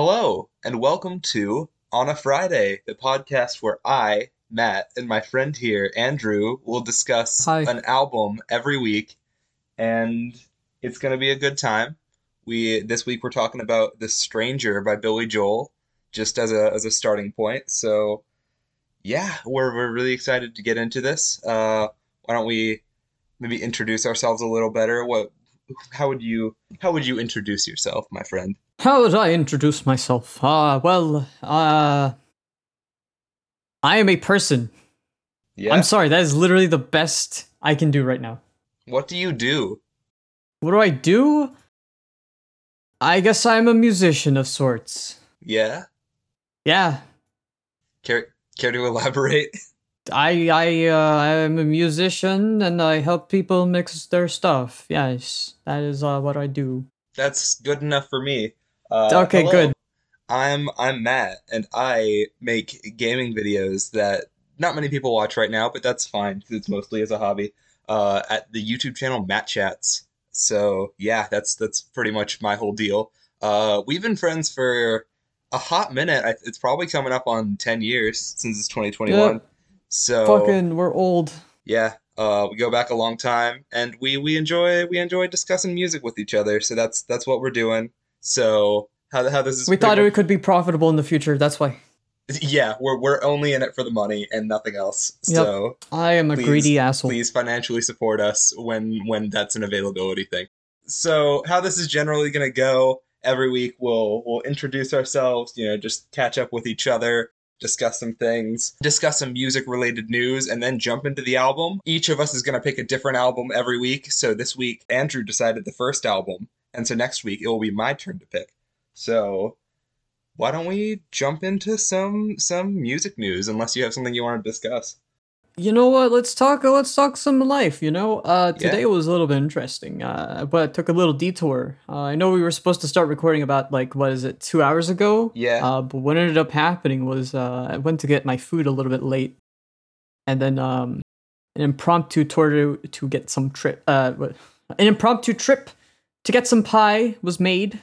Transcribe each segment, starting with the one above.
Hello, and welcome to On a Friday, the podcast where I, Matt, and my friend here, Andrew, will discuss Hi. an album every week, and it's going to be a good time. We this week we're talking about "The Stranger" by Billy Joel, just as a as a starting point. So, yeah, we're we're really excited to get into this. Uh, why don't we maybe introduce ourselves a little better? What how would you how would you introduce yourself, my friend? How would I introduce myself? Uh, well, uh, I am a person. Yeah. I'm sorry, that is literally the best I can do right now. What do you do? What do I do? I guess I'm a musician of sorts. Yeah. Yeah, Care care to elaborate? I I uh, I'm a musician and I help people mix their stuff. Yes, that is uh, what I do. That's good enough for me. Uh, Okay, hello. good. I'm I'm Matt, and I make gaming videos that not many people watch right now, but that's fine because it's mostly as a hobby. Uh, at the YouTube channel Matt Chats. So yeah, that's that's pretty much my whole deal. Uh, we've been friends for a hot minute. I, it's probably coming up on ten years since it's 2021. Yeah. So Fucking, we're old. yeah uh, we go back a long time and we we enjoy we enjoy discussing music with each other so that's that's what we're doing so how, how this is We thought it could be profitable in the future. That's why yeah we're, we're only in it for the money and nothing else Yep. so I am a Please, greedy asshole. please financially support us when when that's an availability thing so how this is generally going to go every week we'll we'll introduce ourselves you know just catch up with each other discuss some things discuss some music related news and then jump into the album each of us is going to pick a different album every week so this week andrew decided the first album and so next week it will be my turn to pick so why don't we jump into some some music news unless you have something you want to discuss You know what? Let's talk. Let's talk some life. You know, uh, Yeah. today was a little bit interesting, uh, but it took a little detour. Uh, I know we were supposed to start recording about like what is it, two hours ago? Yeah. Uh, but what ended up happening was uh, I went to get my food a little bit late, and then um, an impromptu tour to to get some trip. Uh, an impromptu trip to get some pie was made,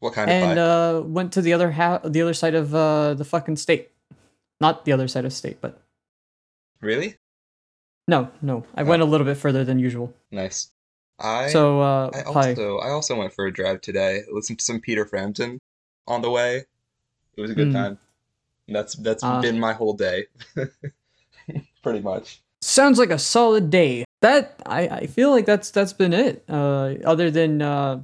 what kind of and uh, went to the other ha- the other side of uh, the fucking state, not the other side of state, but really no, no, I Oh. went a little bit further than usual. Nice. I so uh, I pie. also I also went for a drive today. Listened to some Peter Frampton on the way. It was a good Hmm. time. And that's that's Ah. been my whole day. Pretty much. Sounds like a solid day. That I, I feel like that's that's been it. Uh, other than uh,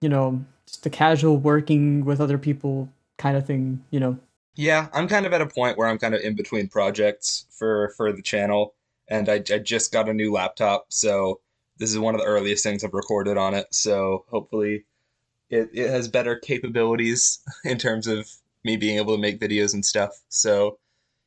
you know, just the casual working with other people kind of thing. You know. Yeah, I'm kind of at a point where I'm kind of in between projects for for the channel, and I, I just got a new laptop, so this is one of the earliest things I've recorded on it. So hopefully, it it has better capabilities in terms of me being able to make videos and stuff. So,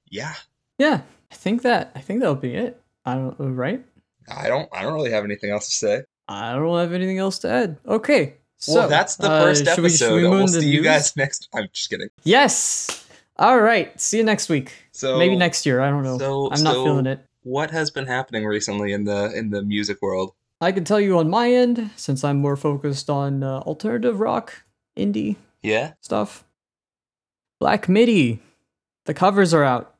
yeah, Yeah, I think that I think that'll be it. I don't right. I don't I don't really have anything else to say. I don't have anything else to add. Okay. So, well, that's the uh, first should we- should episode. we we'll see you news? guys next. I'm just kidding. Yes. All right. See you next week. So Maybe next year. I don't know. so- I'm not so- feeling it. What has been happening recently in the in the music world? I can tell you on my end, since I'm more focused on uh, alternative rock, indie Yeah. stuff. Black MIDI, the covers are out,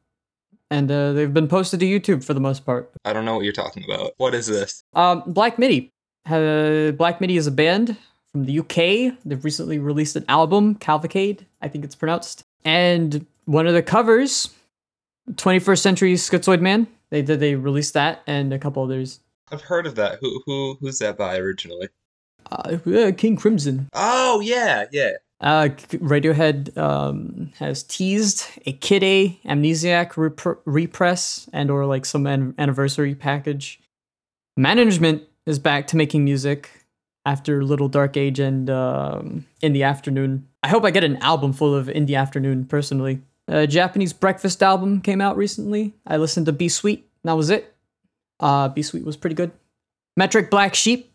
and uh, they've been posted to YouTube for the most part. I don't know what you're talking about. What is this? Um, Black MIDI, uh, Black MIDI is a band from the UK. They've recently released an album, Cavalcade, I think it's pronounced, and one of the covers, 21st Century Schizoid Man. They did. They released that and a couple others. I've heard of that. Who who who's that by originally? Uh, uh, King Crimson. Oh yeah, yeah. Uh, Radiohead um, has teased a Kid A Amnesiac rep- repress and or like some an- anniversary package. MGMT is back to making music after Little Dark Age and um, In the Afternoon. I hope I get an album full of In the Afternoon personally. A Japanese breakfast album came out recently. I listened to Be Sweet. That was it. Uh, Be Sweet was pretty good. Metric Black Sheep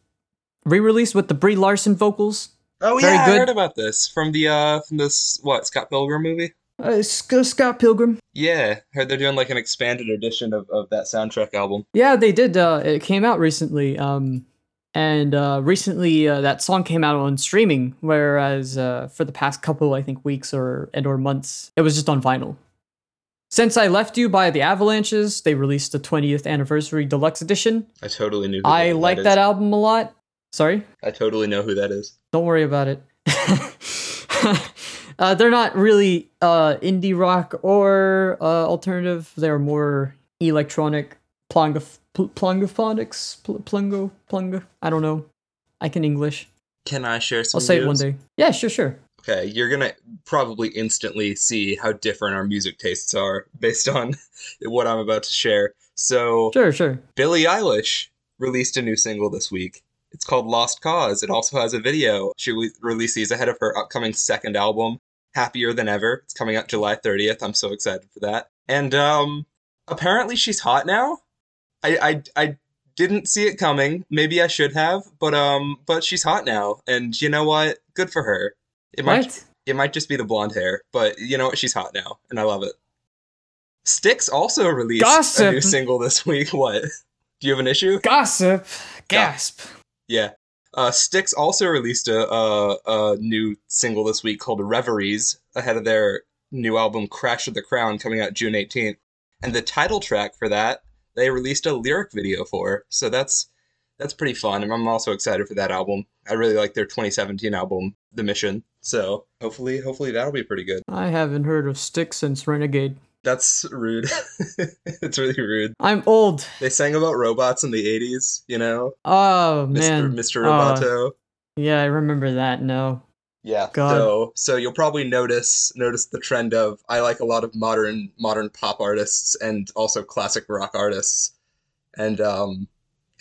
re-released with the Brie Larson vocals. Oh Very yeah, I heard about this from the uh from this what Scott Pilgrim movie. Uh, Scott Pilgrim. Yeah, heard they're doing like an expanded edition of, of that soundtrack album. Yeah, they did. Uh, it came out recently. Um, And uh, recently, uh, that song came out on streaming, whereas uh, for the past couple, I think, weeks or and or months, it was just on vinyl. Since I Left You by the Avalanches, they released the 20th anniversary deluxe edition. I totally knew. I like that album a lot. Sorry? I totally know who that is. Don't worry about it. uh, they're not really uh, indie rock or uh, alternative. They're more electronic plongof- pl- plongophonics. Pl- plungo plungo. I don't know. I can English. Can I share some? I'll say it one news? day. Yeah, sure, sure. Okay, you're gonna probably instantly see how different our music tastes are based on what I'm about to share. So, Sure, sure. Billie Eilish released a new single this week. It's called Lost Cause. It also has a video. She re- released these ahead of her upcoming second album, Happier Than Ever. It's coming out July 30th. I'm so excited for that. And um, apparently she's hot now. I, I I didn't see it coming. Maybe I should have, but um, but she's hot now, and you know what? Good for her. It might What? it might just be the blonde hair, but you know what? She's hot now, and I love it. Styx also released a new single this week. What? Do you have an issue? Gossip. Gasp. Yeah. Uh, Styx also released a, a, a new single this week called Reveries ahead of their new album Crash of the Crown coming out June 18th. And the title track for that, they released a lyric video for. So that's that's pretty fun. And I'm also excited for that album. I really like their 2017 album, The Mission. So hopefully, hopefully that'll be pretty good. I haven't heard of Styx since Renegade. That's rude. it's really rude. I'm old. They sang about robots in the 80s, you know? Oh Mr. man. Mr. Uh, Roboto. yeah, I remember that. No. Yeah. God. So so you'll probably notice notice the trend of I like a lot of modern modern pop artists and also classic rock artists. And um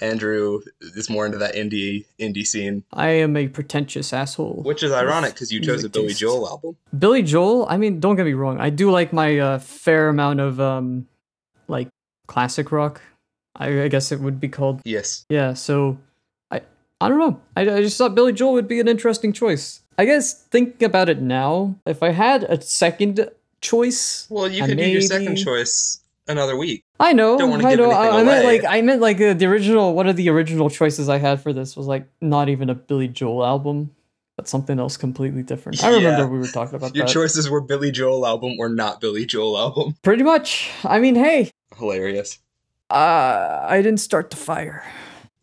Andrew is more into that indie indie scene, I am a pretentious asshole. which is ironic because you chose a Billy taste. Joel album. Billy Joel, I mean, don't get me wrong. I do like my uh, fair amount of um like classic rock. I, I guess it would be called. Yes. Yeah, so I I don't know. I, I just thought Billy Joel would be an interesting choice. I guess thinking about it now, if I had a second choice, Well, you could do your second choice another week. I know, I know. I, I meant like I meant like uh, the original. One of the original choices I had for this was like not even a Billy Joel album, but something else completely different. I remember Yeah. we were talking about Your that. choices were Billy Joel album or not Billy Joel album. Pretty much. I mean, hey, Hilarious. uh, I didn't start the fire.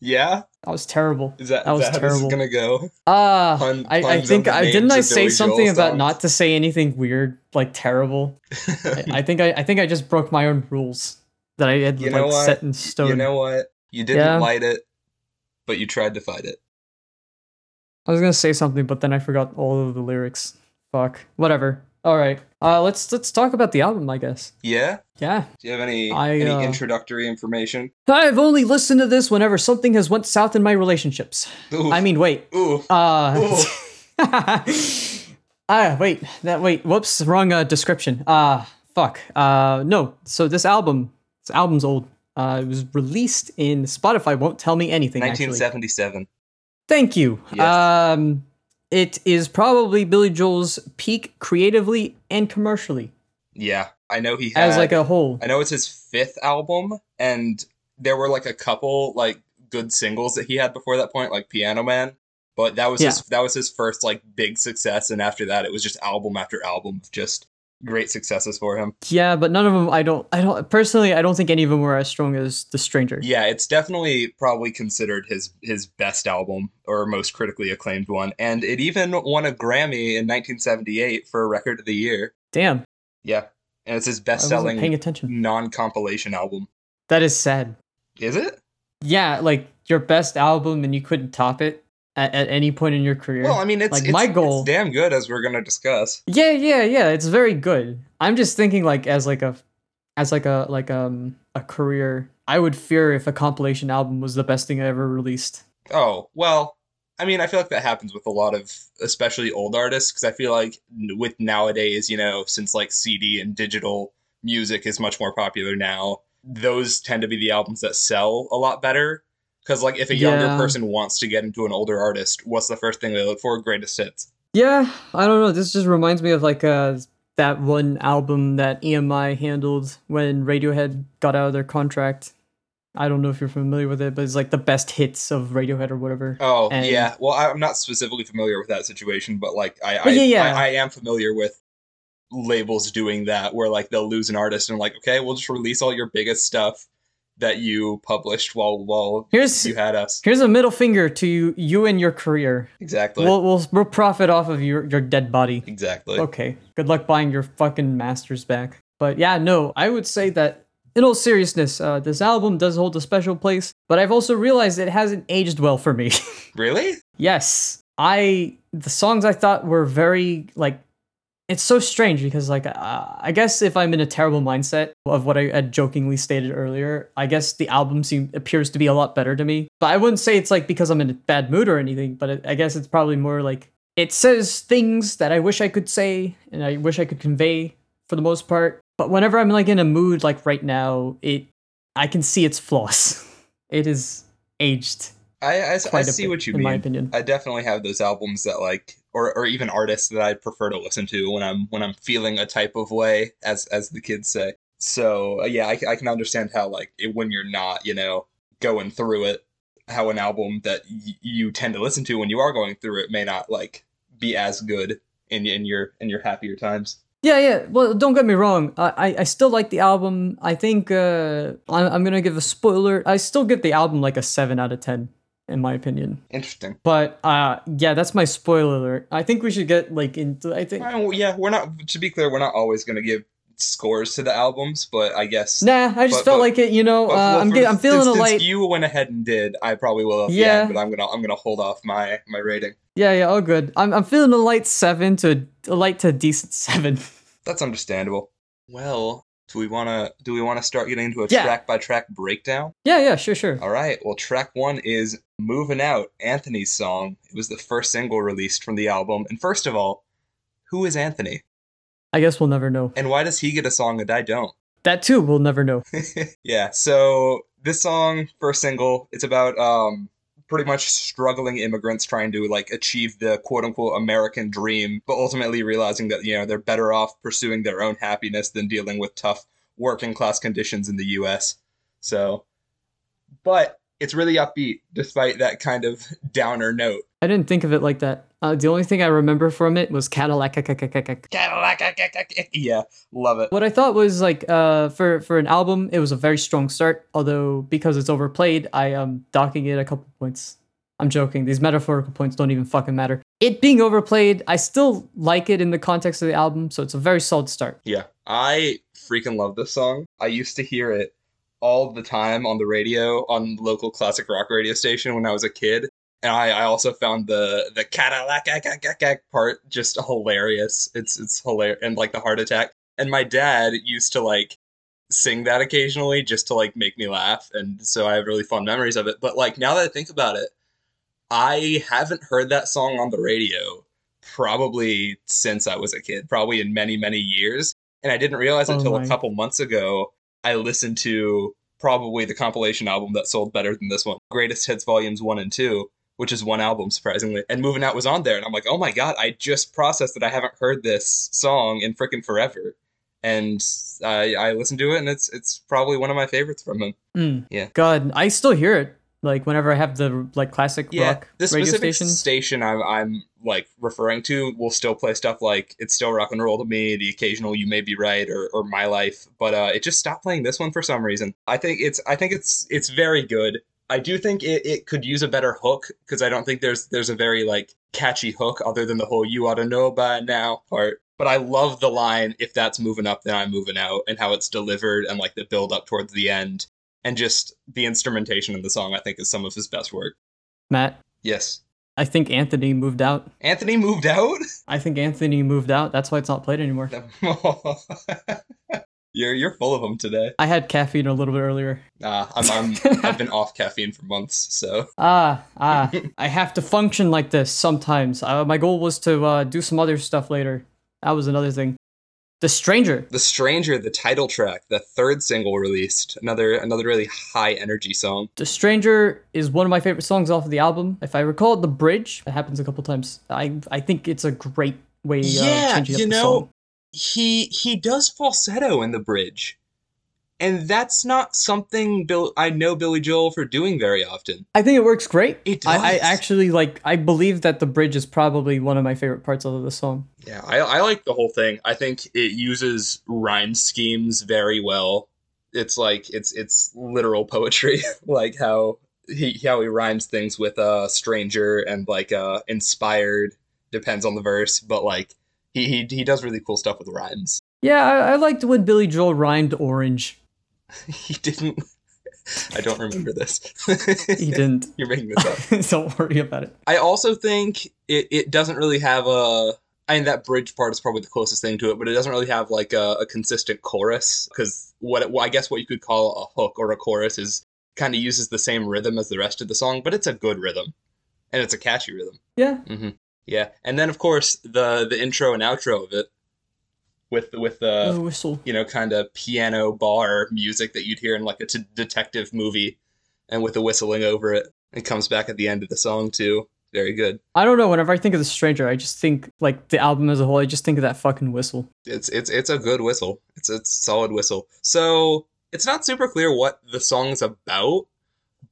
Yeah? That was terrible. Is that, That was is that how this is terrible. gonna go? Uh, Pun- I, I think I didn't I say Billy something Joel about songs? not to say anything weird, like terrible. I, I think I, I think I just broke my own rules that I had You like set in stone. You know what? You didn't Yeah. light it, but you tried to fight it. I was gonna say something, but then I forgot all of the lyrics. Fuck. Whatever. All right. Uh, let's let's talk about the album. I guess. Yeah? Yeah. Do you have any I, any uh, introductory information? I've only listened to this whenever something has went south in my relationships. Oof. I mean, wait. Ooh. Uh. ah, wait. That wait. Whoops. Wrong uh, description. Ah, fuck. Uh, no. So this album, this album's old. Uh, it was released in Spotify. Won't tell me anything. Actually. 1977. Thank you. Yes. Um, it is probably Billy Joel's peak creatively and commercially Yeah, I know he had. as like a whole. I know it's his fifth album, and there were like a couple like good singles that he had before that point, like Piano Man. But that was his that was his first like big success, and after that, it was just album after album of just great successes for him. Yeah, but none of them. I don't. I don't personally. I don't think any of them were as strong as The Stranger. Yeah, it's definitely probably considered his his best album or most critically acclaimed one, and it even won a Grammy in 1978 for Record of the Year. Damn. Yeah, and it's his best wasn't paying attention. non compilation album. That is sad. Is it? Yeah, like your best album and you couldn't top it at, at any point in your career. Well, I mean, it's Like, it's, my it's goal- damn good as we're gonna discuss. yeah, yeah, yeah. It's very good. I'm just thinking like as like a as like a like um a career. I would fear if a compilation album was the best thing I ever released. Oh well, I mean, I feel like that happens with a lot of, especially old artists, because I feel like with nowadays, you know, since like CD and digital music is much more popular now, those tend to be the albums that sell a lot better. Because like, if a younger Yeah. person wants to get into an older artist, what's the first thing they look for? Greatest hits. Yeah, I don't know. This just reminds me of like uh that one album that EMI handled when Radiohead got out of their contract. I don't know if you're familiar with it, but it's like the best hits of Radiohead or whatever. Oh And- yeah. Well, I'm not specifically familiar with that situation, but like I, I, yeah, yeah. I, I am familiar with labels doing that, where like they'll lose an artist and like, okay, we'll just release all your biggest stuff that you published while while Here's you had us. here's a middle finger to you, you and your career. Exactly. We'll, we'll we'll profit off of your your dead body. exactly. Okay. Good luck buying your fucking masters back. But yeah, no, I would say that in all seriousness, uh, this album does hold a special place, but I've also realized it hasn't aged well for me. Really? yes, I the songs I thought were very like it's so strange because like uh, I guess if I'm in a terrible mindset of what I had jokingly stated earlier, I guess the album seem appears to be a lot better to me. But I wouldn't say it's like because I'm in a bad mood or anything, but it, I guess it's probably more like it says things that I wish I could say and I wish I could convey for the most part. But whenever I'm like in a mood like right now, it I can see its flaws. It is aged I I, I quite a see bit, what you in my opinion. I definitely have those albums that like or, or even artists that I prefer to listen to when I'm when I'm feeling a type of way as as the kids say. So uh, yeah, I, I can understand how like it, when you're not you know going through it, how an album that y- you tend to listen to when you are going through it may not like be as good in in your in your happier times. Yeah, yeah. Well, don't get me wrong. I, I, still like the album. I think uh, I'm, I'm gonna give a spoiler. I still give the album like a seven out of ten, in my opinion. Interesting. But uh, yeah, that's my spoiler alert. I think we should get like into. I think Uh, yeah, we're not. To be clear, we're not always going to give scores to the albums, but I guess. nah. I just But- felt but- like it. You know, But- uh, well, I'm for- I'm feeling since, a since light. you went ahead and did, I probably will. At the Yeah. end, but I'm gonna I'm gonna hold off my my rating. Yeah, yeah. All good. I'm I'm feeling a light seven to a light to decent seven. That's understandable. Well, do we wanna do we wanna start getting into a Yeah. track by track breakdown? yeah, yeah. Sure, sure. All right. Well, track one is "Moving Out," Anthony's song. It was the first single released from the album. And first of all, who is Anthony, I guess we'll never know. and why does he get a song and I don't? That too, we'll never know. yeah, so this song, first single, it's about um pretty much struggling immigrants trying to like achieve the quote unquote American dream, but ultimately realizing that, you know, they're better off pursuing their own happiness than dealing with tough working class conditions in the US. So but it's really upbeat despite that kind of downer note. I didn't think of it like that. Uh, the only thing I remember from it was Cadillac. Cadillac. Yeah, love it. What I thought was like uh for for an album, it was a very strong start. Although because it's overplayed, I am docking it a couple points. I'm joking. These metaphorical points don't even fucking matter. It being overplayed, I still like it in the context of the album, so it's a very solid start. Yeah, I freaking love this song. I used to hear it all the time on the radio on local classic rock radio station when I was a kid. And I, I also found the the Cadillac part just hilarious. It's it's hilarious and like the heart attack. And my dad used to like sing that occasionally just to like make me laugh and so I have really fond memories of it. But like now that I think about it, I haven't heard that song on the radio probably since I was a kid, probably in many many years and I didn't realize Oh until my. a couple months ago. I listened to probably the compilation album that sold better than this one, Greatest Hits Volumes One and Two, which is one album surprisingly. And Moving Out was on there, and I'm like, oh my god, I just processed that I haven't heard this song in freaking forever. And I I listened to it, and it's it's probably one of my favorites from him. Mm. Yeah. God, I still hear it. Like whenever I have the like classic Yeah, rock the radio specific stations. station I'm, I'm like referring to will still play stuff like "It's Still Rock and Roll to Me," the occasional "You May Be Right" or, or "My Life," but uh, it just stopped playing this one for some reason. I think it's I think it's it's very good. I do think it, it could use a better hook because I don't think there's there's a very like catchy hook other than the whole "You ought to know by now" part. But I love the line "If that's moving up, then I'm moving out," and how it's delivered and like the build up towards the end, and just the instrumentation in the song. I think is some of his best work. Matt, Yes. I think Anthony moved out. Anthony moved out? I think Anthony moved out. That's why it's not played anymore. you're you're full of them today. I had caffeine a little bit earlier. Nah, I'm, I'm I've been off caffeine for months, so Ah, ah. I have to function like this sometimes. Uh, my goal was to uh, do some other stuff later. That was another thing. The Stranger. The Stranger, the title track, the third single released, another another really high energy song. The Stranger is one of my favorite songs off of the album. If I recall, the bridge. It happens a couple times. I I think it's a great way. Yeah, uh, changing up you the know, song. He he does falsetto in the bridge. And that's not something Bill I know Billy Joel for doing very often. I think it works great. It I, I actually like. I believe that the bridge is probably one of my favorite parts of the song. Yeah, I, I like the whole thing. I think it uses rhyme schemes very well. It's like it's it's literal poetry, like how he how he rhymes things with a uh, stranger and like uh inspired depends on the verse, but like he he he does really cool stuff with rhymes. Yeah, I, I liked when Billy Joel rhymed orange. he didn't. I don't remember this. He didn't. You're making this up. Don't worry about it. I also think it, it doesn't really have a. I mean, that bridge part is probably the closest thing to it, but it doesn't really have like a, a consistent chorus because what it, well, I guess what you could call a hook or a chorus is kind of uses the same rhythm as the rest of the song, but it's a good rhythm and it's a catchy rhythm. Yeah. Mm-hmm. Yeah, and then of course the the intro and outro of it with the with the whistle. you know, kind of piano bar music that you'd hear in like a t- detective movie, and with the whistling over it. It comes back at the end of the song too. Very good. I don't know. Whenever I think of the stranger, I just think like the album as a whole. I just think of that fucking whistle. It's it's it's a good whistle. It's a solid whistle. So it's not super clear what the song's about,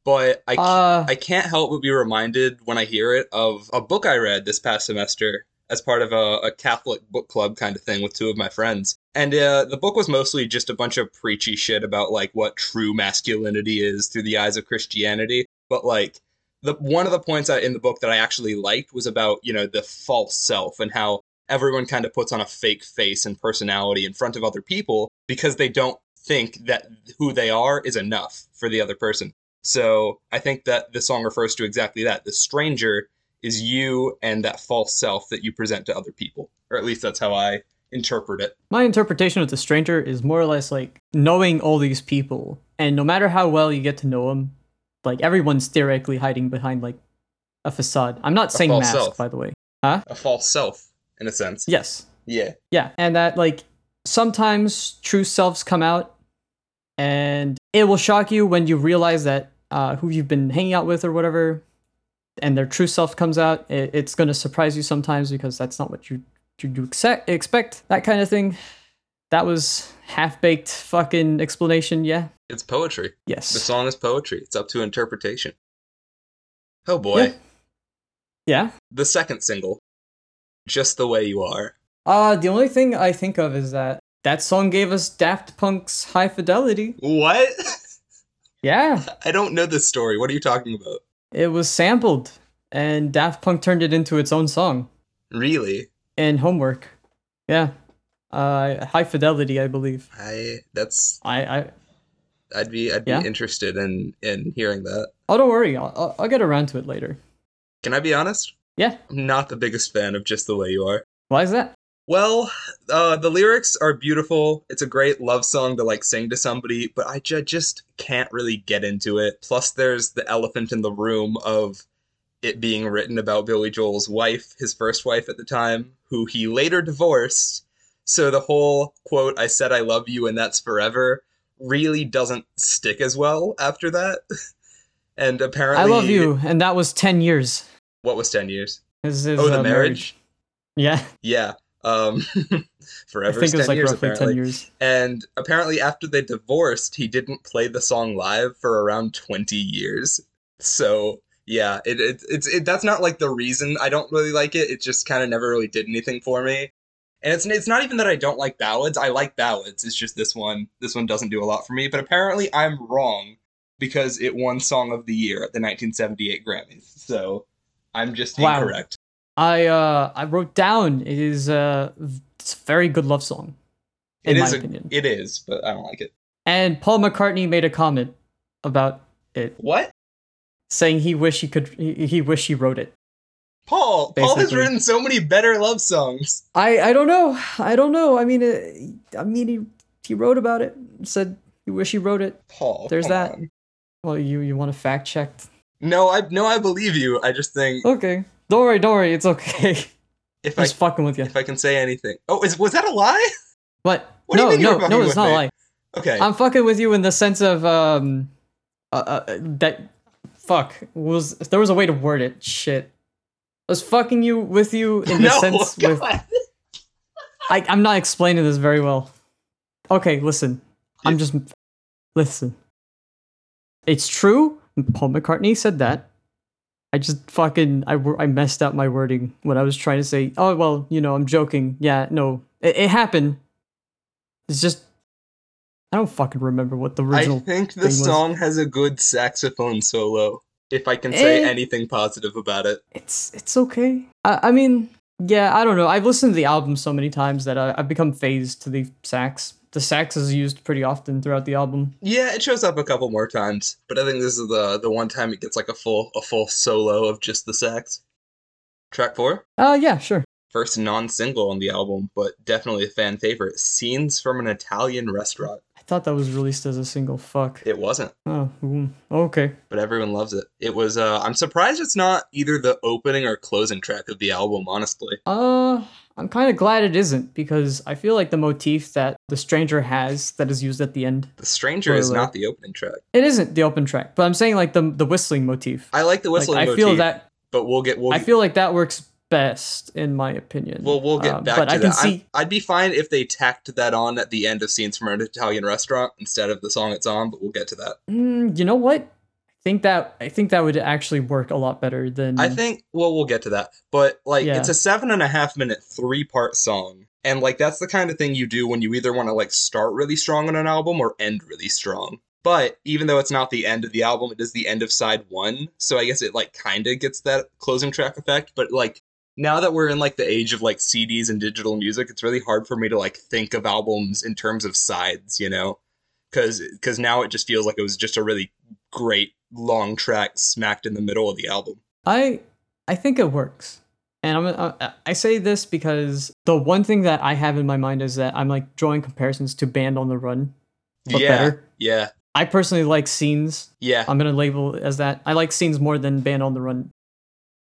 but I ca- Uh, I can't help but be reminded when I hear it of a book I read this past semester as part of a, a Catholic book club kind of thing with two of my friends. And uh, the book was mostly just a bunch of preachy shit about like what true masculinity is through the eyes of Christianity. But like the one of the points I, in the book that I actually liked was about you know the false self and how everyone kind of puts on a fake face and personality in front of other people because they don't think that who they are is enough for the other person. So I think that the song refers to exactly that. The stranger is you and that false self that you present to other people. Or at least that's how I interpret it. my interpretation of the stranger is more or less like knowing all these people, and no matter how well you get to know them, like everyone's theoretically hiding behind like a facade. I'm not saying mask, self. by the way. Huh? A false self, in a sense. Yes. Yeah. Yeah, and that like sometimes true selves come out, and it will shock you when you realize that uh, who you've been hanging out with or whatever, and their true self comes out. It, it's going to surprise you sometimes because that's not what you you do accept, expect. That kind of thing. That was half baked fucking explanation. Yeah. It's poetry. Yes, the song is poetry. It's up to interpretation. Oh boy. Yeah. Yeah. The second single, Just the Way You Are. Uh, the only thing I think of is that that song gave us Daft Punk's High Fidelity. What? Yeah. I don't know this story. What are you talking about? It was sampled, and Daft Punk turned it into its own song Really? in Homework. Yeah. Uh, High Fidelity, I believe. I that's I, I I'd be I'd Yeah? be interested in in hearing that. oh, don't worry, I'll, I'll, I'll get around to it later. Can I be honest? Yeah. I'm not the biggest fan of Just the Way You Are. Why is that? Well, uh, the lyrics are beautiful. It's a great love song to like sing to somebody, but I ju- just can't really get into it. Plus, there's the elephant in the room of it being written about Billy Joel's wife, his first wife at the time, who he later divorced. So the whole quote, I said I love you and that's forever, really doesn't stick as well after that. and apparently. I love you, and that was 10 years. What was 10 years? Oh, the uh, marriage? Yeah. Yeah. Um, I think it was like years, roughly apparently. 10 years. And apparently, after they divorced, he didn't play the song live for around 20 years. So, yeah, it, it, it's it, that's not like the reason I don't really like it. It just kind of never really did anything for me. And it's it's not even that I don't like ballads. I like ballads. It's just this one this one doesn't do a lot for me. But apparently, I'm wrong because it won Song of the Year at the 1978 Grammys. So, I'm just Wow. incorrect. I uh I wrote down it is uh it's a very good love song. In It my is a- opinion. it is, but I don't like it. And Paul McCartney made a comment about it, What? saying he wish he could he, he wish he wrote it. Paul. Paul has written so many better love songs. I I don't know. I don't know. I mean uh, I mean he he wrote about it. Said he wish he wrote it. Paul. There's that. on. Well, you you want to fact check? No, I no, I believe you. I just think Okay. Don't worry, don't worry. It's okay. if I Just fucking with you. if I can say anything. Oh, is was that a lie? What? What no, mean you were no, no, it's not a lie. Okay. I'm fucking with you in the sense of um, uh, uh, that. Fuck was there was a way to word it? Shit. I was fucking you with you in the no, sense with. I I'm not explaining this very well. Okay, listen. I'm just listen. It's true. Paul McCartney said that. I just fucking I, I messed up my wording when I was trying to say, oh well, you know, I'm joking. Yeah, no, it, it happened. It's just I don't fucking remember what the original. I think the thing was. song has a good saxophone solo. If I can say Eh. anything positive about it. It's it's okay. I, I mean, yeah, I don't know. I've listened to the album so many times that I, I've become phased to the sax. The sax is used pretty often throughout the album. Yeah, it shows up a couple more times, but I think this is the the one time it gets like a full a full solo of just the sax. Track four, Uh, yeah, sure. first non-single on the album, but definitely a fan favorite. Scenes from an Italian restaurant. I thought that was released as a single. Fuck. It wasn't, Oh, okay. but everyone loves it. It was. Uh, I'm surprised it's not either the opening or closing track of the album. Honestly, Uh, I'm kind of glad it isn't because I feel like the motif that the stranger has that is used at the end. The Stranger is not the opening track. It isn't the open track, but I'm saying like the the whistling motif. I like the Like, whistling I motif, feel that but we'll get. We'll I feel like that works best in my opinion. Well, we'll get Um, back but to I can that. I'm- see. I'd be fine if they tacked that on at the end of scenes from an Italian restaurant instead of the song it's on, but we'll get to that. Mm, you know what? I think that I think that would actually work a lot better than I think, well, we'll get to that. But, like, Yeah. it's a seven and a half minute, three part song. And, like, that's the kind of thing you do when you either want to, like, start really strong on an album or end really strong. But even though it's not the end of the album, it is the end of side one. So I guess it, like, kind of gets that closing track effect. But, like, now that we're in like the age of like CDs and digital music, it's really hard for me to like think of albums in terms of sides, you know, because because now it just feels like it was just a really great long track smacked in the middle of the album. I I think it works. And I'm I, I say this because the one thing that I have in my mind is that I'm like drawing comparisons to Band on the Run, but yeah, better. yeah, I personally like scenes. yeah. I'm gonna label it as that. I like scenes more than Band on the Run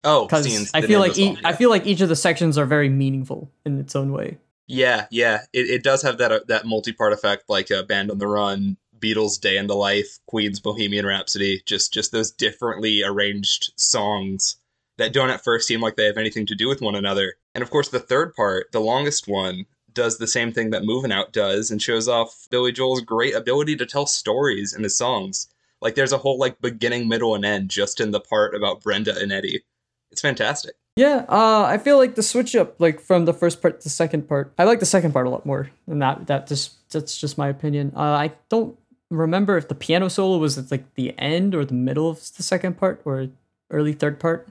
oh, because scenes. I feel like e- song, I feel like each of the sections are very meaningful in its own way. Yeah, yeah, it, it does have that uh, that multi part effect, like uh, Band on the Run, Beatles' Day in the Life, Queen's Bohemian Rhapsody. Just just those differently arranged songs that don't at first seem like they have anything to do with one another. And of course, the third part, the longest one, does the same thing that Moving Out does, and shows off Billy Joel's great ability to tell stories in his songs. Like there's a whole like beginning, middle, and end just in the part about Brenda and Eddie. It's fantastic. Yeah, uh, I feel like the switch up, like from the first part to the second part. I like the second part a lot more, and that that just that's just my opinion. Uh, I don't remember if the piano solo was at like the end or the middle of the second part or early third part,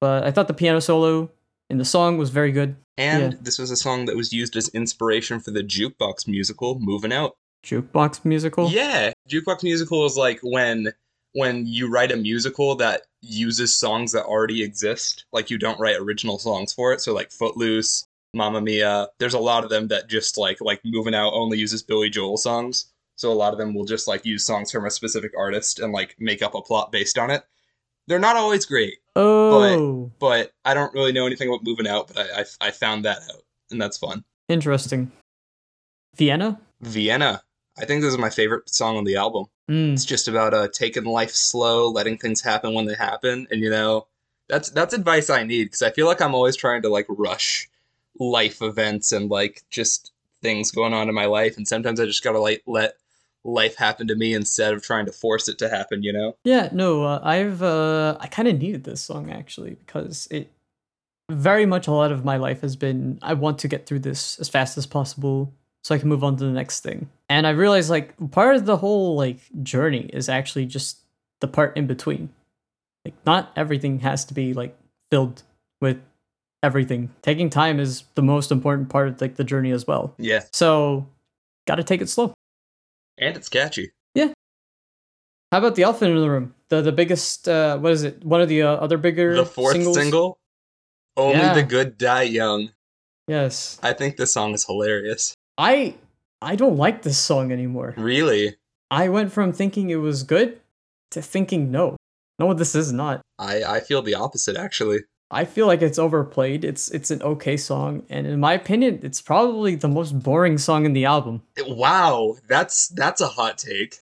but I thought the piano solo in the song was very good. And Yeah. this was a song that was used as inspiration for the jukebox musical Moving Out. Jukebox musical. Yeah, jukebox musical is like when when you write a musical that uses songs that already exist. Like you don't write original songs for it. So like Footloose, Mamma Mia. There's a lot of them that just like like Moving Out only uses Billy Joel songs. So a lot of them will just like use songs from a specific artist and like make up a plot based on it. They're not always great, Oh, but I don't really know anything about Moving Out. But I I, I found that out, and that's fun. interesting. Vienna. Vienna. I think this is my favorite song on the album. Mm. It's just about uh taking life slow, letting things happen when they happen, and you know, that's that's advice I need because I feel like I'm always trying to like rush life events and like just things going on in my life, and sometimes I just gotta like let life happen to me instead of trying to force it to happen. You know? Yeah, no, uh, I've uh, I kind of needed this song actually because it very much a lot of my life has been I want to get through this as fast as possible so I can move on to the next thing. And I realized like part of the whole like journey is actually just the part in between. Like not everything has to be like filled with everything. Taking time is the most important part of like the journey as well. Yeah, So, got to take it slow. And it's catchy. Yeah. How about the elephant in the room? The the biggest uh what is it? One of the uh, other bigger The fourth singles? single, "Only Yeah. the Good Die Young." Yes. I think this song is hilarious. I I don't like this song anymore. Really, I went from thinking it was good to thinking no. No, this is not. I I feel the opposite actually. I feel like it's overplayed. It's it's an okay song, and in my opinion, it's probably the most boring song in the album. Wow, that's that's a hot take.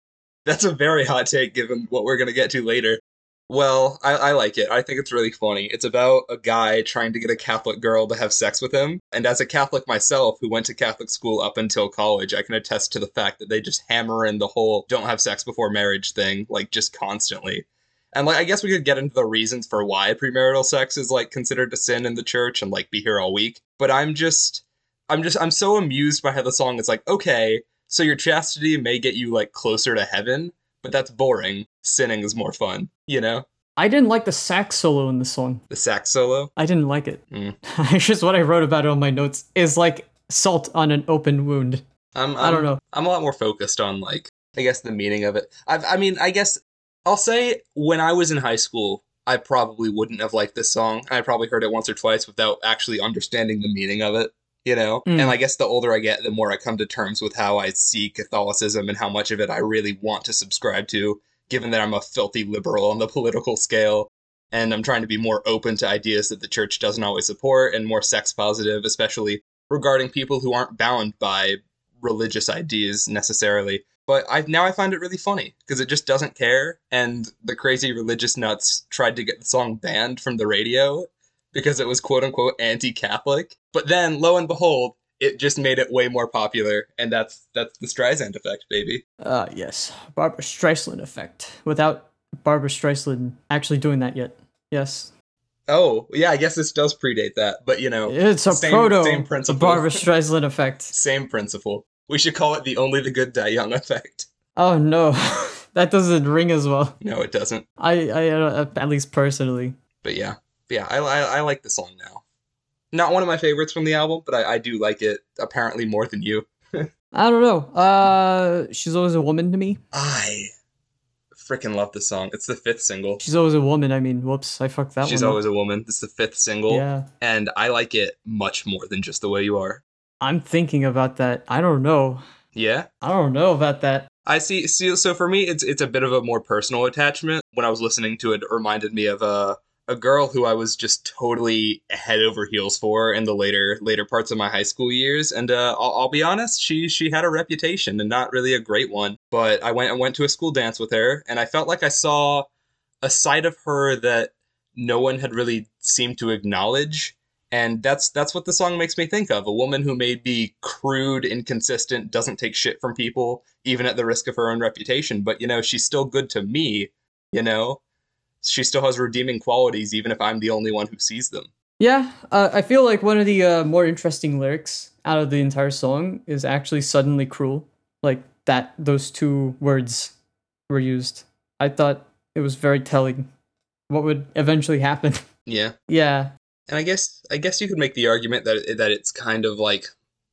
That's a very hot take given what we're gonna get to later. Well, I, I like it. I think it's really funny. It's about a guy trying to get a Catholic girl to have sex with him. And as a Catholic myself who went to Catholic school up until college, I can attest to the fact that they just hammer in the whole don't have sex before marriage thing, like just constantly. And like I guess we could get into the reasons for why premarital sex is like considered a sin in the church and like be here all week. But I'm just I'm just I'm so amused by how the song is like, okay, so your chastity may get you like closer to heaven, but that's boring. Sinning is more fun, you know? I didn't like the sax solo in the song. The sax solo. I didn't like it. Mm. it's just what I wrote about it on my notes is like salt on an open wound. I'm, I I'm, don't know. I'm a lot more focused on like I guess the meaning of it. I've, I mean, I guess I'll say when I was in high school, I probably wouldn't have liked this song. I probably heard it once or twice without actually understanding the meaning of it, you know? Mm. And I guess the older I get, the more I come to terms with how I see Catholicism and how much of it I really want to subscribe to, given that I'm a filthy liberal on the political scale. And I'm trying to be more open to ideas that the church doesn't always support and more sex positive, especially regarding people who aren't bound by religious ideas necessarily. But I now I find it really funny because it just doesn't care, and the crazy religious nuts tried to get the song banned from the radio because it was quote unquote anti-Catholic. But then, lo and behold, it just made it way more popular, and that's that's the Streisand effect, baby. Uh yes. Barbra Streisand effect. Without Barbra Streisand actually doing that yet. Yes. Oh yeah, I guess this does predate that, but you know, It's a same- proto same principle. Barbra Streisand effect. same principle. We should call it the only the good die young effect. Oh no. that doesn't ring as well. No, it doesn't. I I uh, at least personally. But yeah, yeah, I, I, I like the song now. Not one of my favorites from the album, but I, I do like it apparently more than you. I don't know. Uh she's always a woman to me. I freaking love the song. It's the fifth single. She's always a woman. I mean, whoops, I fucked that She's one. up. always a woman. It's the fifth single, Yeah. and I like it much more than just the way you are. I'm thinking about that. I don't know. Yeah, I don't know about that. I see. See, so for me, it's it's a bit of a more personal attachment. When I was listening to it, it reminded me of a a girl who I was just totally head over heels for in the later later parts of my high school years. And uh, I'll, I'll be honest, she she had a reputation and not really a great one. But I went I went to a school dance with her, and I felt like I saw a side of her that no one had really seemed to acknowledge. And that's that's what the song makes me think of. A woman who may be crude, inconsistent, doesn't take shit from people, even at the risk of her own reputation. But you know, she's still good to me, you know? She still has redeeming qualities, even if I'm the only one who sees them. Yeah, uh, I feel like one of the uh, more interesting lyrics out of the entire song is actually "suddenly cruel." Like that, those two words were used. I thought it was very telling. What would eventually happen? Yeah. yeah, And I guess I guess you could make the argument that that it's kind of like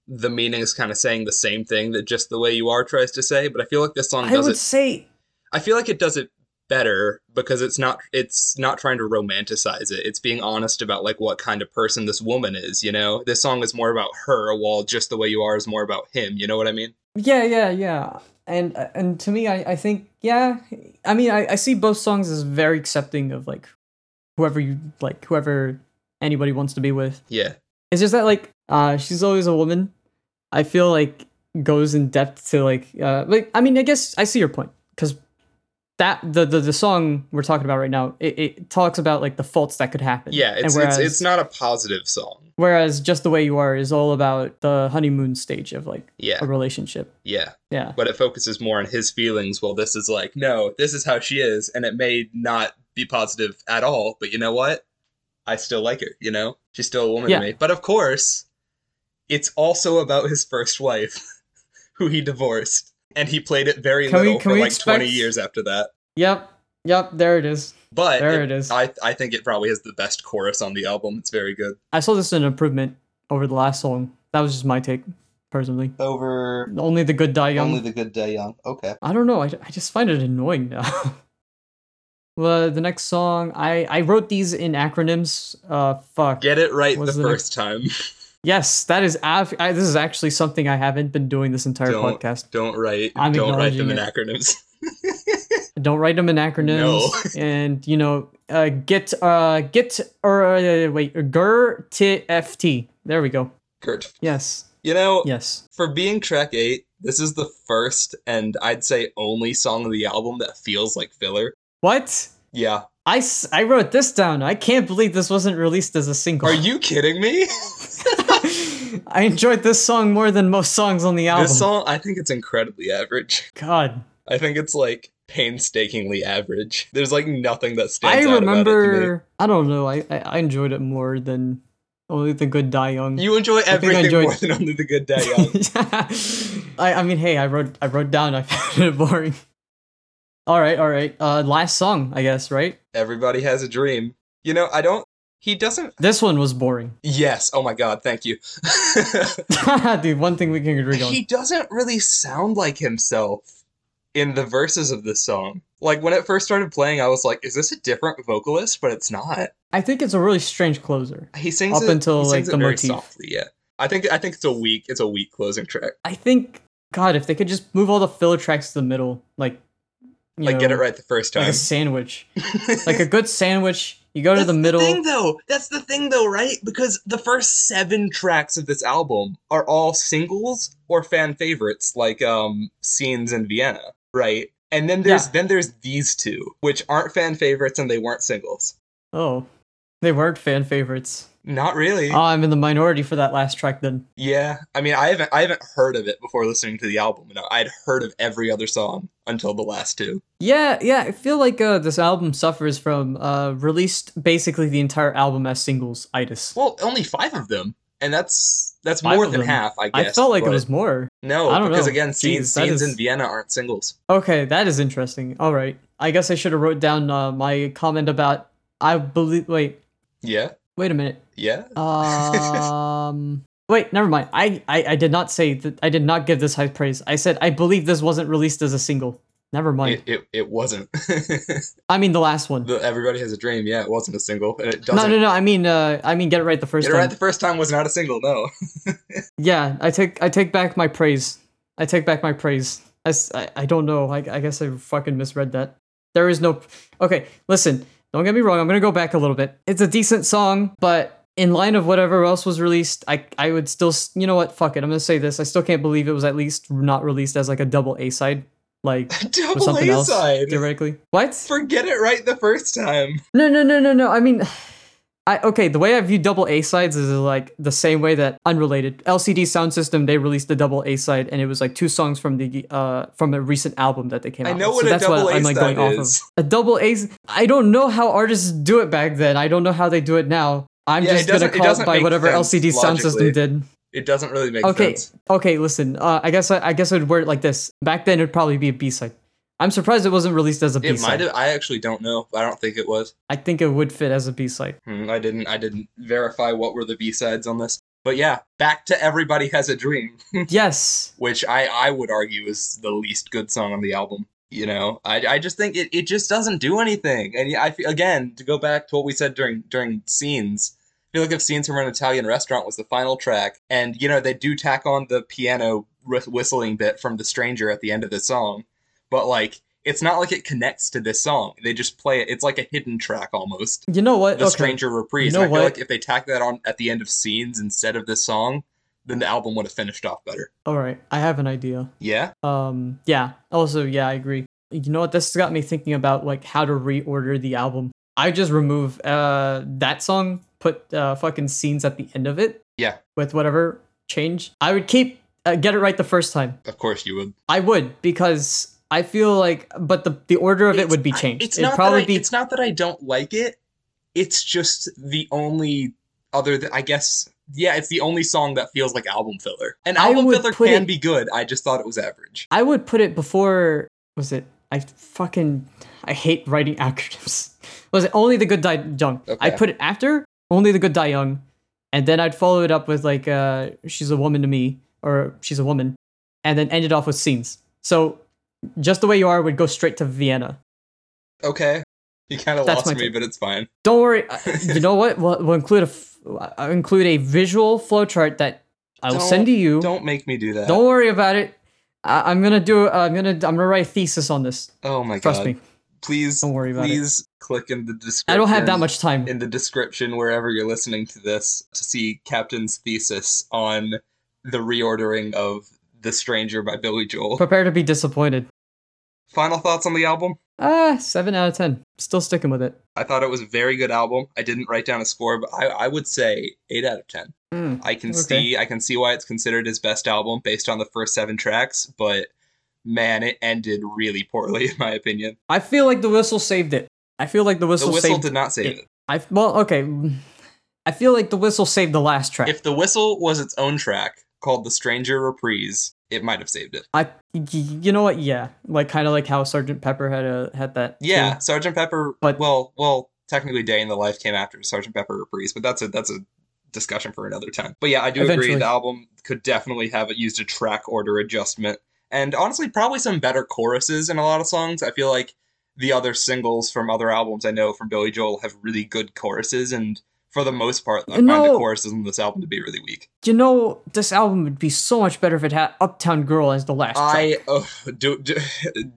the meaning is kind of saying the same thing that just the way you are tries to say, but I feel like this song does- I would it say I feel like it does it better because it's not it's not trying to romanticize it. It's being honest about like what kind of person this woman is, you know? This song is more about her while just the way you are is more about him, you know what I mean? Yeah, yeah, yeah. And and to me, I, I think yeah. I mean, I, I see both songs as very accepting of like whoever you like, whoever anybody wants to be with. Yeah. It's just that like uh, she's always a woman. I feel like goes in depth to like uh, like I mean I guess I see your point because that the, the the song we're talking about right now it, it talks about like the faults that could happen. Yeah, And it's, whereas, it's it's not a positive song. whereas just the way you are is all about the honeymoon stage of like Yeah. a relationship. Yeah. Yeah. But it focuses more on his feelings while this is like, no, this is how she is and it may not be positive at all, but you know what? I still like her, you know? She's still a woman Yeah. to me. But of course, it's also about his first wife who he divorced and he played it very Can little can for we like 20 years after that. Yep. Yep. There it is. But There it is. I I think it probably has the best chorus on the album. It's very good. I saw this as an improvement over the last song. That was just my take, personally. Over Only the good die young. Only the good die young. Okay. I don't know. I, I just find it annoying now. well, the next song, I I wrote these in acronyms. Uh, fuck. Get it right the the first time. Yes, that is. Av- I, this is actually something I haven't been doing this entire Don't- podcast. Don't write I'm don't write them in acronyms. Don't write them in acronyms. No. and you know, uh, get uh get or uh, wait, gur t f t. There we go. Kurt. Yes. You know, Yes. for being track 8, this is the first and I'd say only song of the album that feels like filler. What? Yeah. I, I wrote this down. I can't believe this wasn't released as a single. Are you kidding me? I enjoyed this song more than most songs on the album. this song, I think it's incredibly average. God. I think it's like painstakingly average. There's like nothing that stands I out about it to me. remember. I don't know. I, I I enjoyed it more than only the good die young. You enjoy think I everything enjoyed- more than only the good die young. I I mean, hey, I wrote I wrote down. I found it boring. All right, all right. Uh, last song, I guess. Right. Everybody has a dream. You know, I don't. He doesn't. This one was boring, Yes. Oh my god. Thank you. dude. One thing we can agree on. he doesn't really sound like himself in the verses of this song. Like when it first started playing, I was like, "Is this a different vocalist?" But it's not. I think it's a really strange closer. He sings Up it, until, he like, sings the it very motif. softly. Yeah. I think I think it's a weak it's a weak closing track. I think God, if they could just move all the filler tracks to the middle, like Like get it right the first like time. a sandwich, like a good sandwich. You go to That's the middle. thing, though. That's the thing, though, right? Because the first seven tracks of this album are all singles or fan favorites, like um, "Scenes in Vienna," right? And then there's Yeah. then there's these two, which aren't fan favorites and they weren't singles. Oh, they weren't fan favorites. Not really. Oh, I'm in the minority for that last track then. yeah, I mean, I haven't I haven't heard of it before listening to the album. You know, I'd heard of every other song until the last two. Yeah, yeah. I feel like uh, this album suffers from uh, released basically the entire album as singles itis. Well, only five of them, and that's that's Five more than them. half. I guess I felt like it was more. no, I don't because know. again, scenes Jeez, that scenes is- in Vienna aren't singles. Okay, that is interesting. All right, I guess I should have wrote down uh, my comment about I believe. Wait, Yeah, wait a minute. yeah. Um. Wait, never mind. I, I I did not say that. I did not give this high praise. I said I believe this wasn't released as a single. Never mind. It, it, it wasn't. I mean the last one. the Everybody Has a Dream, yeah, it wasn't a single, and it doesn't. No, no, no. I mean, uh, I mean, get it right the first Get it time. right the first time was not a single. No. Yeah, I take I take back my praise. I take back my praise. I I don't know. I, I guess I fucking misread that. There is no. Okay, listen. Don't get me wrong. I'm gonna go back a little bit. It's a decent song, but in line of whatever else was released, I I would still. You know what? Fuck it. I'm gonna say this. I still can't believe it was at least not released as like a double A side, like Double something A else side. theoretically. What? Forget it right the first time. No, no, no, no, no. I mean, I okay. The way I view double A sides is like the same way that unrelated LCD Sound System they released the double A side, and it was like two songs from the uh from a recent album that they came I out. know with. what so a that's double what A I'm like going off is. of. A double A. I don't know how artists do it back then. I don't know how they do it now. I'm Yeah, just gonna doesn't- it call it by whatever LCD Sound System did. It doesn't really make Okay, sense. Okay, okay. Listen, uh, I guess I, I guess I'd word it like this. Back then, it'd probably be a B side. I'm surprised it wasn't released as a B It might side. have. I actually don't know. I don't think it was. I think it would fit as a B side. Hmm, I didn't. I didn't verify what were the B sides on this. But yeah, back to Everybody Has a Dream, yes. which I I would argue is the least good song on the album. You know, I, I just think it, it just doesn't do anything. And I feel, again to go back to what we said during during scenes. I feel like if scenes from an Italian restaurant was the final track, and you know they do tack on the piano wh- whistling bit from The Stranger at the end of the song, but like it's not like it connects to this song. They just play it. It's like a hidden track almost You know what? the Okay. Stranger reprise. You know I feel what? like if they tack that on at the end of scenes instead of this song, then the album would have finished off better. All right, I have an idea. Yeah. Um, yeah. Also, yeah, I agree. You know what? This has got me thinking about like how to reorder the album. I just remove uh that song, put uh fucking scenes at the end of it Yeah. with whatever change. I would keep uh, get it right the first time. Of course you would. I would because I feel like, but the the order of it would be It's- I- changed. It's It'd not probably that I, be It's not that I don't like it. It's just the only other. Th- I guess. Yeah, it's the only song that feels like album filler. And album filler can it- be good. I just thought it was average. I would put it before. Was it? I fucking I hate writing acronyms. Was it only the good die young? I Okay. put it after only the good die young, and then I'd follow it up with like uh she's a woman to me or she's a woman, and then end it off with scenes. So just the way you are would go straight to Vienna. Okay. You kind of lost me, take. but it's fine. Don't worry. uh, you know what? We'll, we'll include a f- I'll include a visual flowchart that I will send to you. Don't make me do that. Don't worry about it. I, I'm gonna do. Uh, I'm gonna. I'm gonna write a thesis on this. Oh my Trust god. Trust me. Please. Don't worry about it. please click in the description. I don't have that much time. in the description wherever you're listening to this to see Captain's thesis on the reordering of The Stranger by Billy Joel. Prepare to be disappointed. Final thoughts on the album? Ah, seven out of ten. Still sticking with it. I thought it was a very good album. I didn't write down a score, but I, I would say eight out of ten. Mm. I can Okay. see I can see why it's considered his best album based on the first seven tracks, but man, it ended really poorly in my opinion. I feel like the whistle saved it. I feel like the whistle. The whistle, did not save it. it. I well, okay. I feel like the whistle saved the last track. If the whistle was its own track called The Stranger Reprise, it might have saved it. I, you know what? Yeah, like kind of like how Sergeant Pepper had a had that. too. Yeah, Sergeant Pepper. But- well, well, technically, Day in the Life came after Sergeant Pepper Reprise, but that's a that's a discussion for another time. But yeah, I do Eventually. agree. The album could definitely have used a track order adjustment, and honestly, probably some better choruses in a lot of songs. I feel like the other singles from other albums I know from Billy Joel have really good choruses, and for the most part, I find the No. choruses on this album to be really weak. You know, this album would be so much better if it had Uptown Girl as the last I track. uh, do, do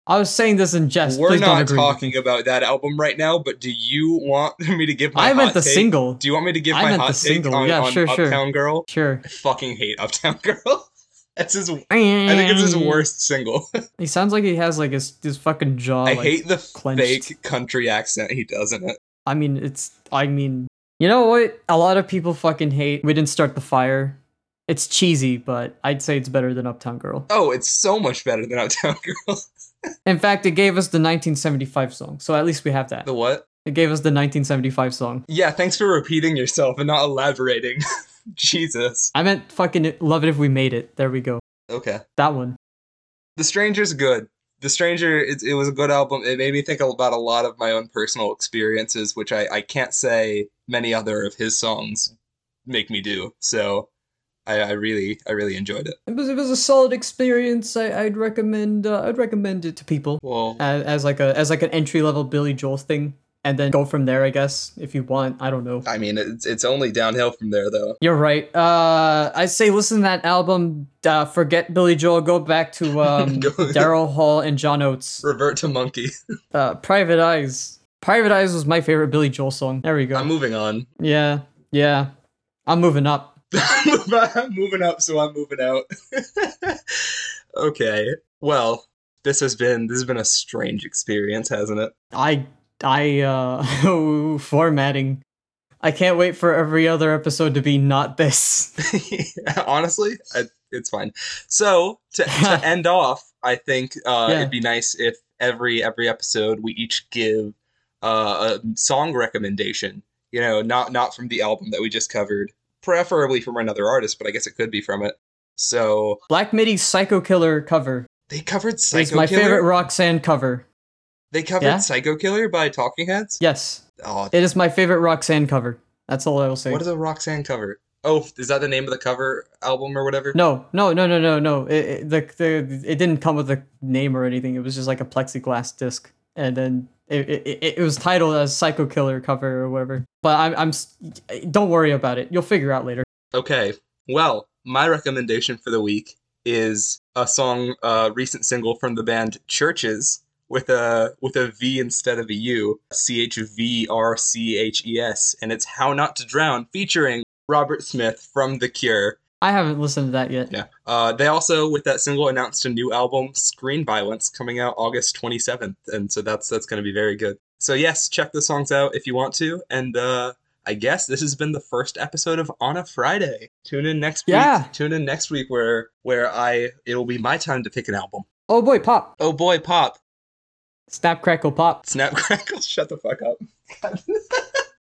I was saying this in jest. we're Please not talking about that album right now, but do you want me to give my I meant the take? single. Do you want me to give I my meant hot the take single. on, Yeah, on sure, sure. Uptown Girl? Sure. I fucking hate Uptown Girl. That's his. I I think it's his worst single. He sounds like he has like his his fucking jaw. I like, hate the clenched. fake country accent he does in it. I mean, it's. I mean, you know what? A lot of people fucking hate. We didn't start the fire. It's cheesy, but I'd say it's better than Uptown Girl. Oh, it's so much better than Uptown Girl. In fact, it gave us the 1975 song, so at least we have that. the what? It gave us the 1975 song. Yeah, thanks for repeating yourself and not elaborating. Jesus. I meant fucking love it if we made it. There we go. Okay. That one. The Stranger's good. The Stranger, it, it was a good album. It made me think about a lot of my own personal experiences, which I, I can't say many other of his songs make me do. So I, I really I really enjoyed it. It was it was a solid experience. I, I'd recommend uh, I'd recommend it to people Well, as, as like a as like an entry level Billy Joel thing, and then go from there. I guess if you want. I don't know. I mean, it's it's only downhill from there, though. You're right. Uh, I say listen to that album. Uh, forget Billy Joel. Go back to um, Daryl Hall and John Oates. Revert to Monkey. Uh, Private Eyes. Private Eyes was my favorite Billy Joel song. There we go. I'm moving on. yeah, yeah. I'm moving up. I'm moving up, so I'm moving out. okay. Well, this has been this has been a strange experience, hasn't it? I I uh formatting. I can't wait for every other episode to be not this. Honestly, I, it's fine. So to, to end off, I think uh, Yeah. it'd be nice if every every episode we each give uh, a song recommendation. You know, not not from the album that we just covered, preferably from another artist, but I guess it could be from it. So Black Midi's Psycho Killer cover they covered Psycho is my Killer. favorite Roxanne cover. They covered Yeah? Psycho Killer by Talking Heads. Yes, Oh, it is my favorite Roxanne cover. That's all I will say. what is a Roxanne cover? Oh, is that the name of the cover album or whatever? No, no, no, no, no, no. It, it, the, the, it didn't come with a name or anything. It was just like a plexiglass disc, and then it, it, it, was titled as Psycho Killer cover or whatever. But I'm, I'm. Don't worry about it. You'll figure out later. Okay. Well, my recommendation for the week is a song, uh, recent single from the band Churches with a with a V instead of a U, C H V R C H E S, and it's "How Not to Drown" featuring Robert Smith from The Cure. I haven't listened to that yet. Yeah. Uh, they also, with that single, announced a new album, Screen Violence, coming out August 27th, and so that's that's going to be very good. So yes, check the songs out if you want to, and uh, I guess this has been the first episode of On a Friday. Tune in next week. Yeah. Tune in next week where where I it'll be my time to pick an album. Oh boy, pop, Oh boy, pop, snap, crackle, pop. snap, crackle, shut the fuck up.